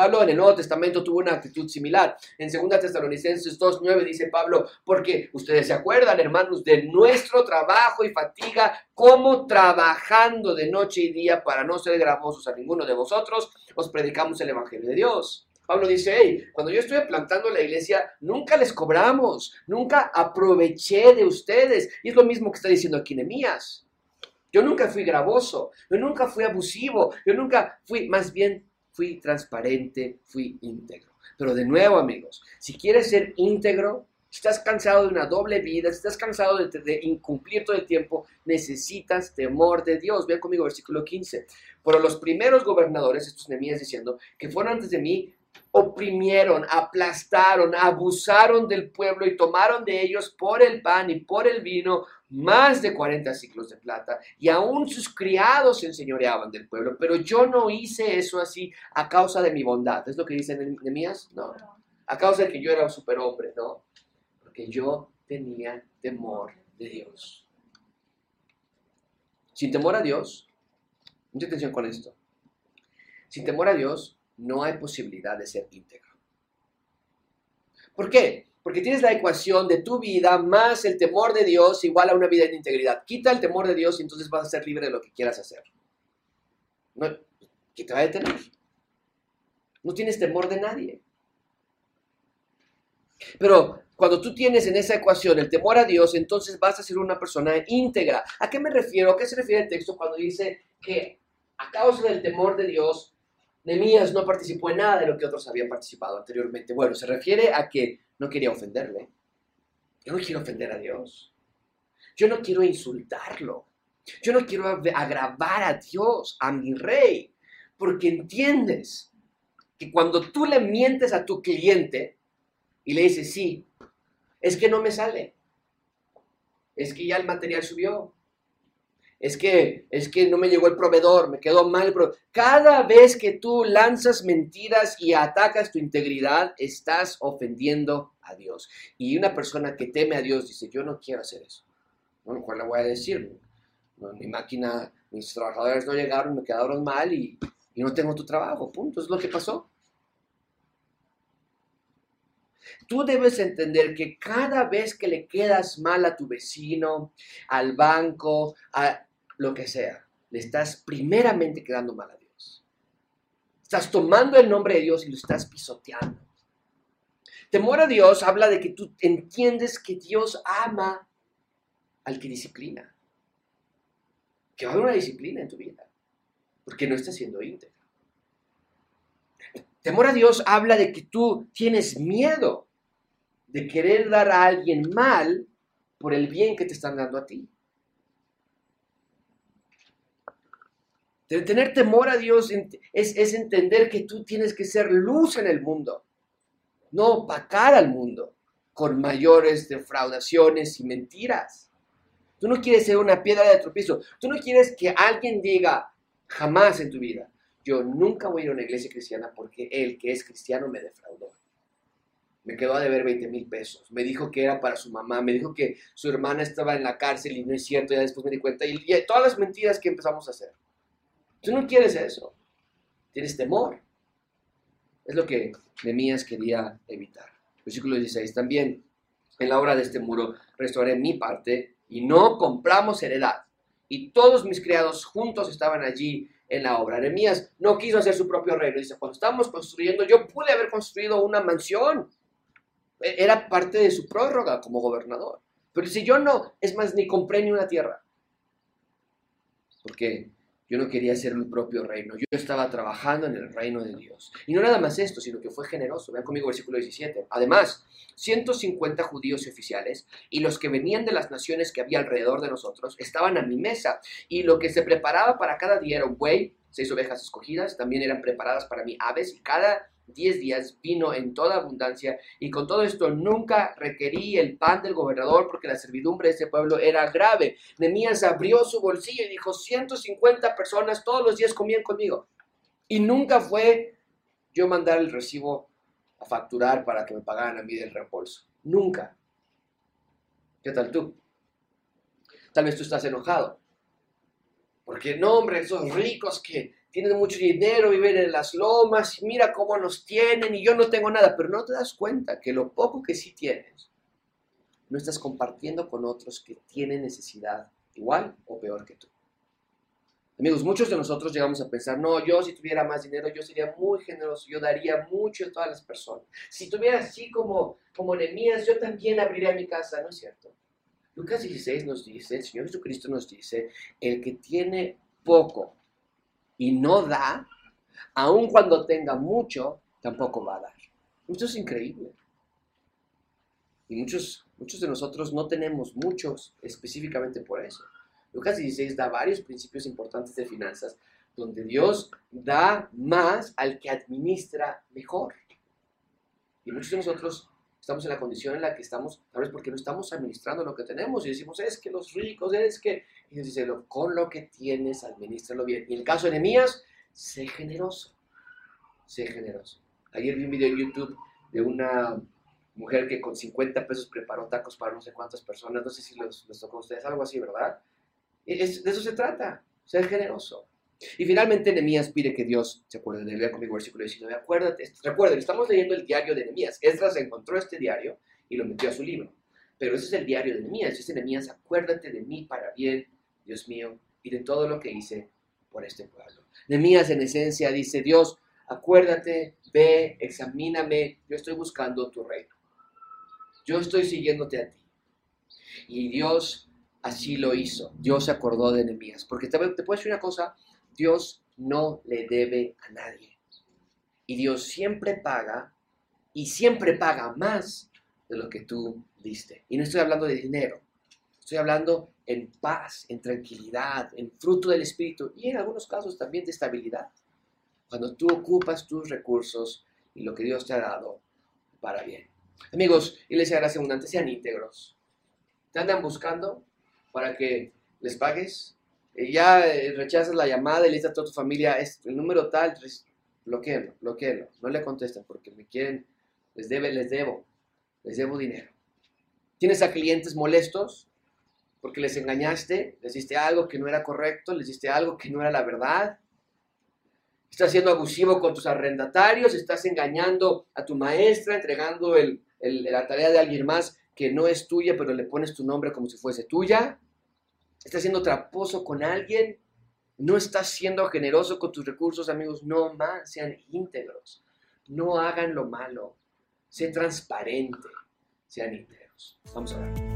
Pablo en el Nuevo Testamento tuvo una actitud similar. En 2 Tesalonicenses 2.9 dice Pablo, porque ustedes se acuerdan, hermanos, de nuestro trabajo y fatiga, como trabajando de noche y día para no ser gravosos a ninguno de vosotros, os predicamos el Evangelio de Dios. Pablo dice, hey, cuando yo estoy plantando la iglesia, nunca les cobramos, nunca aproveché de ustedes. Y es lo mismo que está diciendo aquí Nehemías. Yo nunca fui gravoso, yo nunca fui abusivo, yo nunca fui, más bien fui transparente, fui íntegro. Pero de nuevo, amigos, si quieres ser íntegro, si estás cansado de una doble vida, si estás cansado de, incumplir todo el tiempo, necesitas temor de Dios. Vean conmigo versículo 15. Pero los primeros gobernadores, estos Nemías diciendo, que fueron antes de mí, oprimieron, aplastaron, abusaron del pueblo y tomaron de ellos por el pan y por el vino más de 40 ciclos de plata, y aún sus criados se enseñoreaban del pueblo, pero yo no hice eso así a causa de mi bondad. ¿Es lo que dice Nehemías? No. A causa de que yo era un superhombre, no. Porque yo tenía temor de Dios. Sin temor a Dios, mucha atención con esto. Sin temor a Dios, no hay posibilidad de ser íntegro. ¿Por qué? Porque tienes la ecuación de tu vida más el temor de Dios igual a una vida en integridad. Quita el temor de Dios y entonces vas a ser libre de lo que quieras hacer. No, ¿Qué te va a detener? No tienes temor de nadie. Pero cuando tú tienes en esa ecuación el temor a Dios, entonces vas a ser una persona íntegra. ¿A qué me refiero? ¿A qué se refiere el texto cuando dice que a causa del temor de Dios, Nemías no participó en nada de lo que otros habían participado anteriormente? Bueno, se refiere a que no quería ofenderle. Yo no quiero ofender a Dios. Yo no quiero insultarlo. Yo no quiero agravar a Dios, a mi rey, porque entiendes que cuando tú le mientes a tu cliente y le dices, sí, es que no me sale, es que ya el material subió, es que, es que no me llegó el proveedor, me quedó mal el proveedor. Cada vez que tú lanzas mentiras y atacas tu integridad, estás ofendiendo a Dios. Y una persona que teme a Dios dice, yo no quiero hacer eso. Bueno, ¿cuál le voy a decir? mi máquina, mis trabajadores no llegaron, me quedaron mal y, y no tengo tu trabajo. Punto, es lo que pasó. Tú debes entender que cada vez que le quedas mal a tu vecino, al banco, a, lo que sea, le estás primeramente quedando mal a Dios. Estás tomando el nombre de Dios y lo estás pisoteando. Temor a Dios habla de que tú entiendes que Dios ama al que disciplina. Que va a haber una disciplina en tu vida, porque no estás siendo íntegro. Temor a Dios habla de que tú tienes miedo de querer dar a alguien mal por el bien que te están dando a ti. Tener temor a Dios es, entender que tú tienes que ser luz en el mundo, no opacar al mundo con mayores defraudaciones y mentiras. Tú no quieres ser una piedra de tropiezo. Tú no quieres que alguien diga jamás en tu vida, yo nunca voy a ir a una iglesia cristiana porque él que es cristiano me defraudó. Me quedó a deber 20 mil pesos. Me dijo que era para su mamá. Me dijo que su hermana estaba en la cárcel y no es cierto. Ya después me di cuenta. Y todas las mentiras que empezamos a hacer. Tú no quieres eso. Tienes temor. Es lo que Nemías quería evitar. Versículo 16. También en la obra de este muro restauré mi parte y no compramos heredad. Y todos mis criados juntos estaban allí en la obra. Nemías no quiso hacer su propio reino. Dice, cuando estábamos construyendo, yo pude haber construido una mansión. E-, era parte de su prórroga como gobernador. Pero si yo no, es más, ni compré ni una tierra. Porque yo no quería hacer mi propio reino. Yo estaba trabajando en el reino de Dios. Y no nada más esto, sino que fue generoso. Vean conmigo versículo 17. Además, 150 judíos y oficiales y los que venían de las naciones que había alrededor de nosotros estaban a mi mesa. Y lo que se preparaba para cada día era un buey, seis ovejas escogidas, también eran preparadas para mí aves y cada diez días vino en toda abundancia, y con todo esto nunca requerí el pan del gobernador porque la servidumbre de ese pueblo era grave. Nemías abrió su bolsillo y dijo, 150 personas todos los días comían conmigo. Y nunca fue yo mandar el recibo a facturar para que me pagaran a mí del reembolso. Nunca. ¿Qué tal tú? Tal vez tú estás enojado. Porque no, hombre, esos ricos que tienen mucho dinero, viven en las lomas, mira cómo nos tienen y yo no tengo nada, pero no te das cuenta que lo poco que sí tienes, no estás compartiendo con otros que tienen necesidad igual o peor que tú. Amigos, muchos de nosotros llegamos a pensar, no, yo si tuviera más dinero, yo sería muy generoso, yo daría mucho a todas las personas. Si tuviera así como, como Nehemías, yo también abriría mi casa, ¿no es cierto? Lucas 16 nos dice, el Señor Jesucristo nos dice, el que tiene poco y no da, aun cuando tenga mucho, tampoco va a dar. Esto es increíble. Y muchos, muchos de nosotros no tenemos muchos específicamente por eso. Lucas 16 da varios principios importantes de finanzas donde Dios da más al que administra mejor. Y muchos de nosotros estamos en la condición en la que estamos, tal vez porque no estamos administrando lo que tenemos y decimos, es que los ricos, es que... Y Dios dice, con lo que tienes, administralo bien. Y en el caso de Nehemías, sé generoso, sé generoso. Ayer vi un video en YouTube de una mujer que con 50 pesos preparó tacos para no sé cuántas personas, no sé si los, tocó a ustedes, algo así, ¿verdad? de eso se trata, ser generoso. Y finalmente Nehemías pide que Dios se acuerde de él. conmigo versículo 19. Acuérdate, recuerden, estamos leyendo el diario de Nehemías. Esdras encontró este diario y lo metió a su libro. Pero ese es el diario de Nehemías. Dice Nehemías, acuérdate de mí para bien, Dios mío, y de todo lo que hice por este pueblo. Nehemías en esencia dice, Dios, acuérdate, ve, examíname, yo estoy buscando tu reino. Yo estoy siguiéndote a ti. Y Dios así lo hizo. Dios se acordó de Nehemías. Porque te, te puedo decir una cosa, Dios no le debe a nadie. Y Dios siempre paga y siempre paga más de lo que tú diste. Y no estoy hablando de dinero, estoy hablando en paz, en tranquilidad, en fruto del Espíritu y en algunos casos también de estabilidad. Cuando tú ocupas tus recursos y lo que Dios te ha dado para bien. Amigos, Iglesia Gracia Abundante, sean íntegros. ¿Te andan buscando para que les pagues? Ya eh, rechazas la llamada y le dices a toda tu familia, es el número tal, bloqueenlo, bloqueenlo, no le contesten porque me quieren, les debe, les debo, les debo dinero. Tienes a clientes molestos porque les engañaste, les diste algo que no era correcto, les diste algo que no era la verdad. Estás siendo abusivo con tus arrendatarios, estás engañando a tu maestra, entregando la tarea de alguien más que no es tuya, pero le pones tu nombre como si fuese tuya estás siendo traposo con alguien, no estás siendo generoso con tus recursos, amigos, no más, sean íntegros, no hagan lo malo, sé transparente, sean íntegros. Vamos a ver.